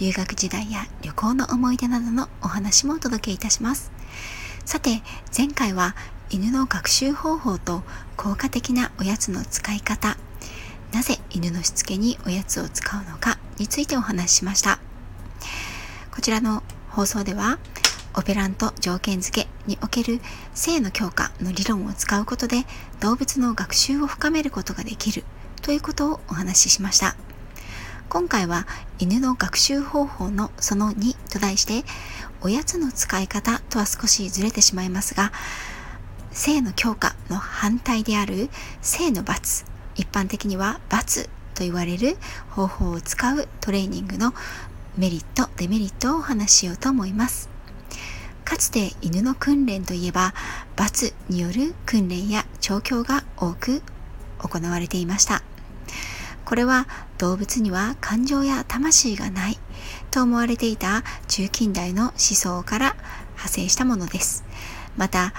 留学時代や旅行の思い出などのお話もお届けいたします。さて前回は犬の学習方法と効果的なおやつの使い方なぜ犬のしつけにおやつを使うのかについてお話ししました。こちらの放送ではオペラント条件付けにおける性の強化の理論を使うことで動物の学習を深めることができるということをお話ししました。今回は犬の学習方法のその2と題しておやつの使い方とは少しずれてしまいますが性の強化の反対である性の罰。一般的には罰と言われる方法を使うトレーニングのメリットデメリットをお話ししようと思います。かつて犬の訓練といえば罰による訓練や調教が多く行われていました。これは動物には感情や魂がない。と思われていた中近代の思想から派生したものです。また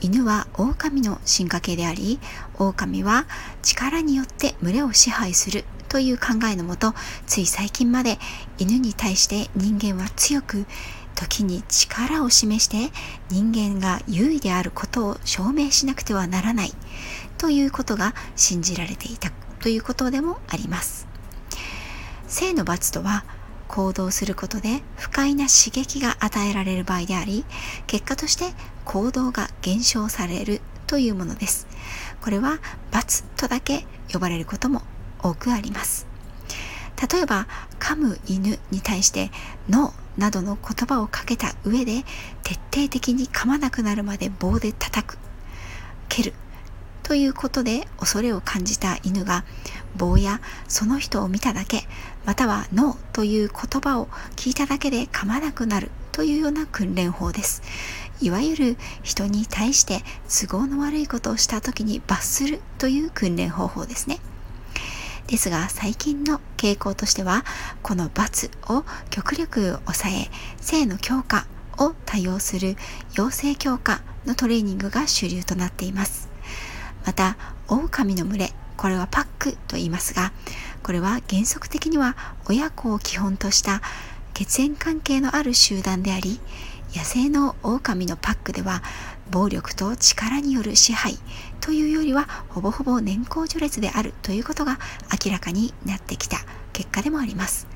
犬は狼の進化系であり狼は力によって群れを支配するという考えのもとつい最近まで犬に対して人間は強く時に力を示して人間が優位であることを証明しなくてはならないということが信じられていた。ということでもあります。性の罰とは行動することで不快な刺激が与えられる場合であり結果として行動が減少されるというものです。これは罰とだけ呼ばれることも多くあります。例えば噛む犬に対してノーなどの言葉をかけた上で徹底的に噛まなくなるまで棒で叩く。蹴る。ということで恐れを感じた犬が棒やその人を見ただけまたはノーという言葉を聞いただけで噛まなくなるというような訓練法です。いわゆる人に対して都合の悪いことをした時に罰するという訓練方法ですね。ですが最近の傾向としてはこの罰を極力抑え性の強化を多用する養成強化のトレーニングが主流となっています。また狼の群れこれはパックと言いますがこれは原則的には親子を基本とした血縁関係のある集団であり野生の狼のパックでは暴力と力による支配というよりはほぼほぼ年功序列であるということが明らかになってきた結果でもあります。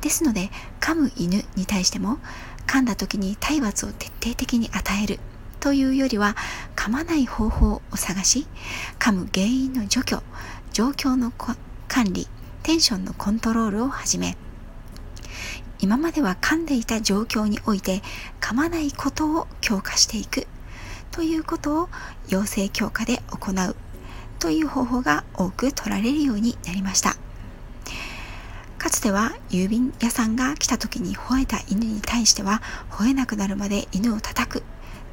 ですので噛む犬に対しても噛んだ時に体罰を徹底的に与えるというよりは噛まない方法を探し噛む原因の除去状況の管理テンションのコントロールをはじめ今までは噛んでいた状況において噛まないことを強化していくということを養成強化で行うという方法が多く取られるようになりました。かつては郵便屋さんが来た時に吠えた犬に対しては吠えなくなるまで犬を叩く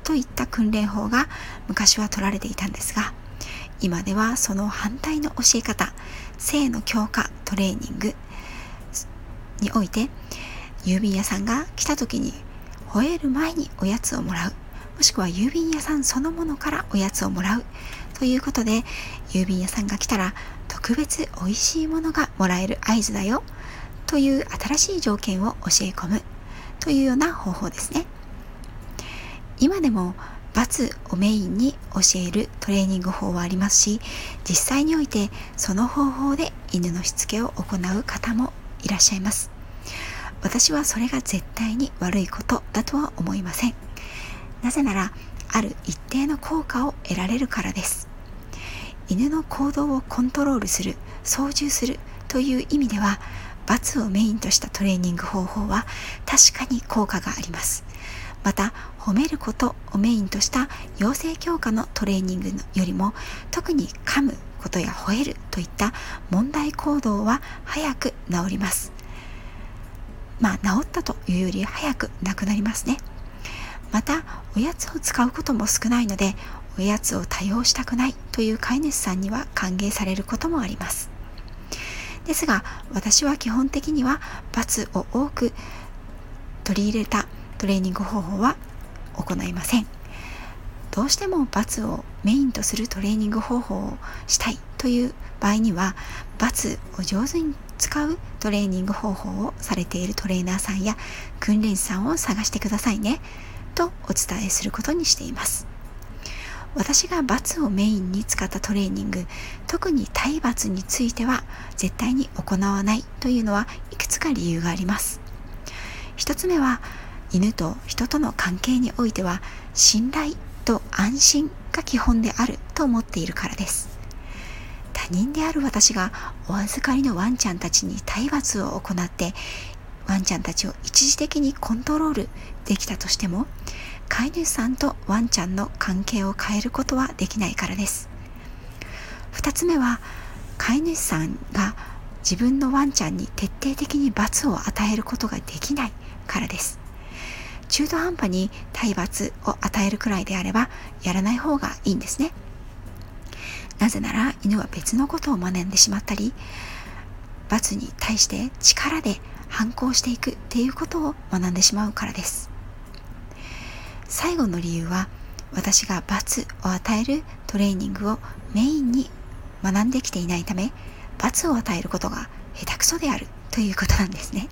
といった訓練法が昔は取られていたんですが今ではその反対の教え方性の強化トレーニングにおいて郵便屋さんが来た時に吠える前におやつをもらうもしくは郵便屋さんそのものからおやつをもらうということで郵便屋さんが来たら特別美味しいものがもらえる合図だよという新しい条件を教え込むというような方法ですね。今でも罰をメインに教えるトレーニング法はありますし実際においてその方法で犬のしつけを行う方もいらっしゃいます。私はそれが絶対に悪いことだとは思いません。なぜならある一定の効果を得られるからです。犬の行動をコントロールする操縦するという意味では罰をメインとしたトレーニング方法は確かに効果があります。また褒めることをメインとした養成強化のトレーニングよりも特に噛むことや吠えるといった問題行動は早く治ります。まあ治ったというより早くなくなりますね。またおやつを使うことも少ないのでおやつを多用したくないという飼い主さんには歓迎されることもあります。ですが私は基本的には罰を多く取り入れたトレーニング方法は行いません。どうしても罰をメインとするトレーニング方法をしたいという場合には罰を上手に使うトレーニング方法をされているトレーナーさんや訓練士さんを探してくださいね。とお伝えすることにしています。私が罰をメインに使ったトレーニング特に体罰については絶対に行わないというのはいくつか理由があります。一つ目は犬と人との関係においては信頼と安心が基本であると思っているからです。他人である私がお預かりのワンちゃんたちに体罰を行ってワンちゃんたちを一時的にコントロールできたとしても飼い主さんとワンちゃんの関係を変えることはできないからです。2つ目は飼い主さんが自分のワンちゃんに徹底的に罰を与えることができないからです。中途半端に体罰を与えるくらいであればやらない方がいいんですね。なぜなら犬は別のことを学んでしまったり罰に対して力で反抗していくっていうことを学んでしまうからです。最後の理由は私が罰を与えるトレーニングをメインに学んできていないため罰を与えることが下手くそであるということなんですね。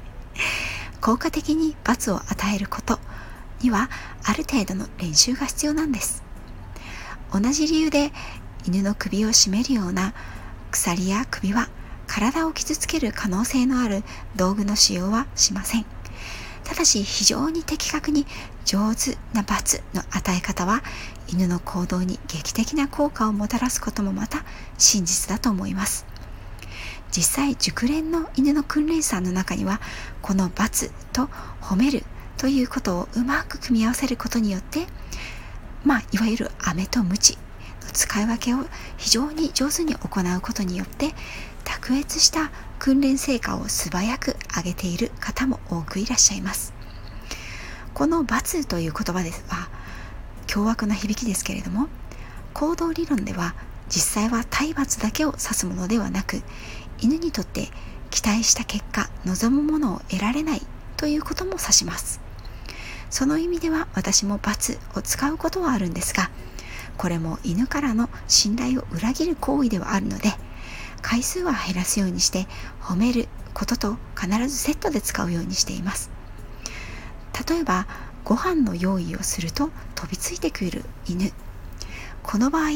効果的に罰を与えることにはある程度の練習が必要なんです。同じ理由で犬の首を絞めるような鎖や首輪体を傷つける可能性のある道具の使用はしません。ただし非常に的確に上手な罰の与え方は犬の行動に劇的な効果をもたらすこともまた真実だと思います。実際熟練の犬の訓練士さんの中にはこの罰と褒めるということをうまく組み合わせることによってまあいわゆる飴と鞭の使い分けを非常に上手に行うことによって卓越した訓練成果を素早く上げている方も多くいらっしゃいます。この罰という言葉ですは凶悪な響きですけれども行動理論では実際は体罰だけを指すものではなく犬にとって期待した結果望むものを得られないということも指します。その意味では私も罰を使うことはあるんですがこれも犬からの信頼を裏切る行為ではあるので回数は減らすようにして褒めることと必ずセットで使うようにしています。例えばご飯の用意をすると飛びついてくる犬。この場合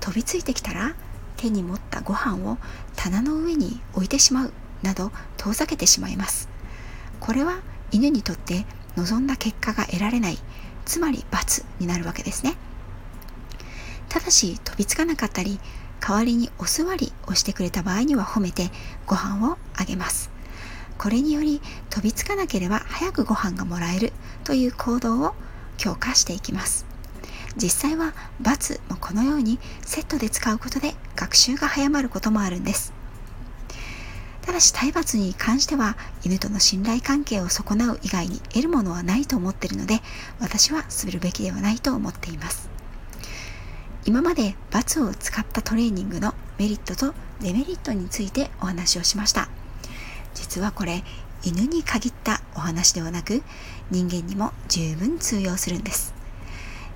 飛びついてきたら手に持ったご飯を棚の上に置いてしまうなど遠ざけてしまいます。これは犬にとって望んだ結果が得られないつまり罰になるわけですね。ただし飛びつかなかったり代わりにお座りをしてくれた場合には褒めてご飯をあげます。これにより飛びつかなければ早くご飯がもらえるという行動を強化していきます。実際は×もこのようにセットで使うことで学習が早まることもあるんです。ただし体罰に関しては犬との信頼関係を損なう以外に得るものはないと思っているので私はするべきではないと思っています。今まで罰を使ったトレーニングのメリットとデメリットについてお話をしました。実はこれ犬に限ったお話ではなく人間にも十分通用するんです。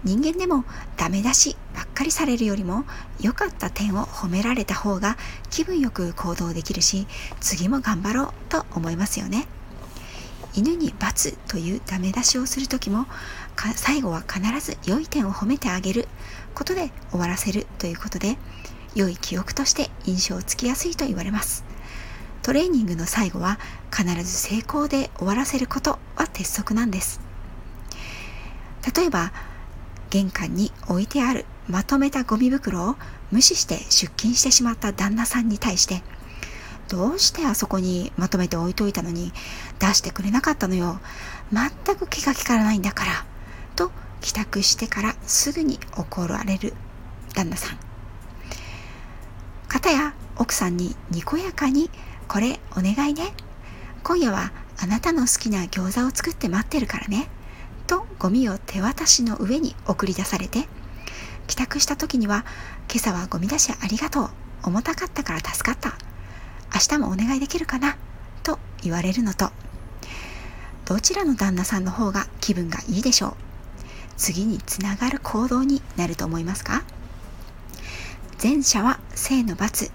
人間でもダメ出しばっかりされるよりも良かった点を褒められた方が気分よく行動できるし次も頑張ろうと思いますよね。犬に罰というダメ出しをする時も最後は必ず良い点を褒めてあげることで終わらせるということで良い記憶として印象をつきやすいと言われます。トレーニングの最後は必ず成功で終わらせることは鉄則なんです。例えば玄関に置いてあるまとめたゴミ袋を無視して出勤してしまった旦那さんに対してどうしてあそこにまとめて置いといたのに出してくれなかったのよ。全く気が利かないんだからと帰宅してからすぐに怒られる旦那さん。かたや奥さんににこやかに「これお願いね。今夜はあなたの好きな餃子を作って待ってるからね。ゴミを手渡しの上に送り出されて帰宅した時には今朝はゴミ出しありがとう。重たかったから助かった。明日もお願いできるかな？と言われるのとどちらの旦那さんの方が気分がいいでしょう次につながる行動になると思いますか前者は性の罰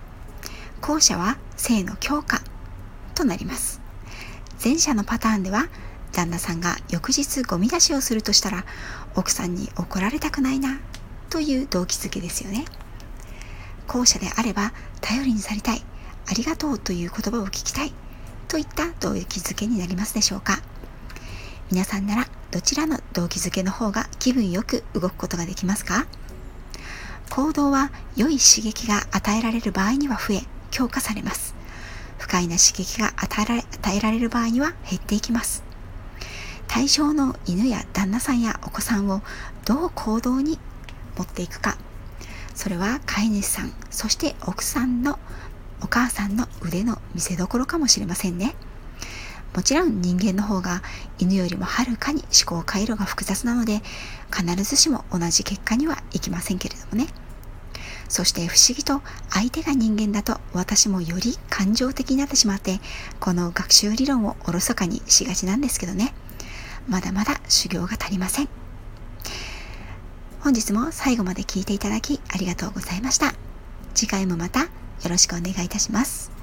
後者は性の強化となります。前者のパターンでは旦那さんが翌日ゴミ出しをするとしたら奥さんに怒られたくないなという動機づけですよね。後者であれば頼りにされたいありがとうという言葉を聞きたいといった動機づけになりますでしょうか。皆さんならどちらの動機づけの方が気分よく動くことができますか？行動は良い刺激が与えられる場合には増え強化されます。不快な刺激が与えられ与えられる場合には減っていきます。対象の犬や旦那さんやお子さんをどう行動に持っていくか。それは飼い主さんそして奥さんのお母さんの腕の見せ所かもしれませんね。もちろん人間の方が犬よりもはるかに思考回路が複雑なので必ずしも同じ結果にはいきませんけれどもね。そして不思議と相手が人間だと私もより感情的になってしまってこの学習理論をおろそかにしがちなんですけどね。まだまだ修行が足りません。本日も最後まで聞いていただきありがとうございました。次回もまたよろしくお願いいたします。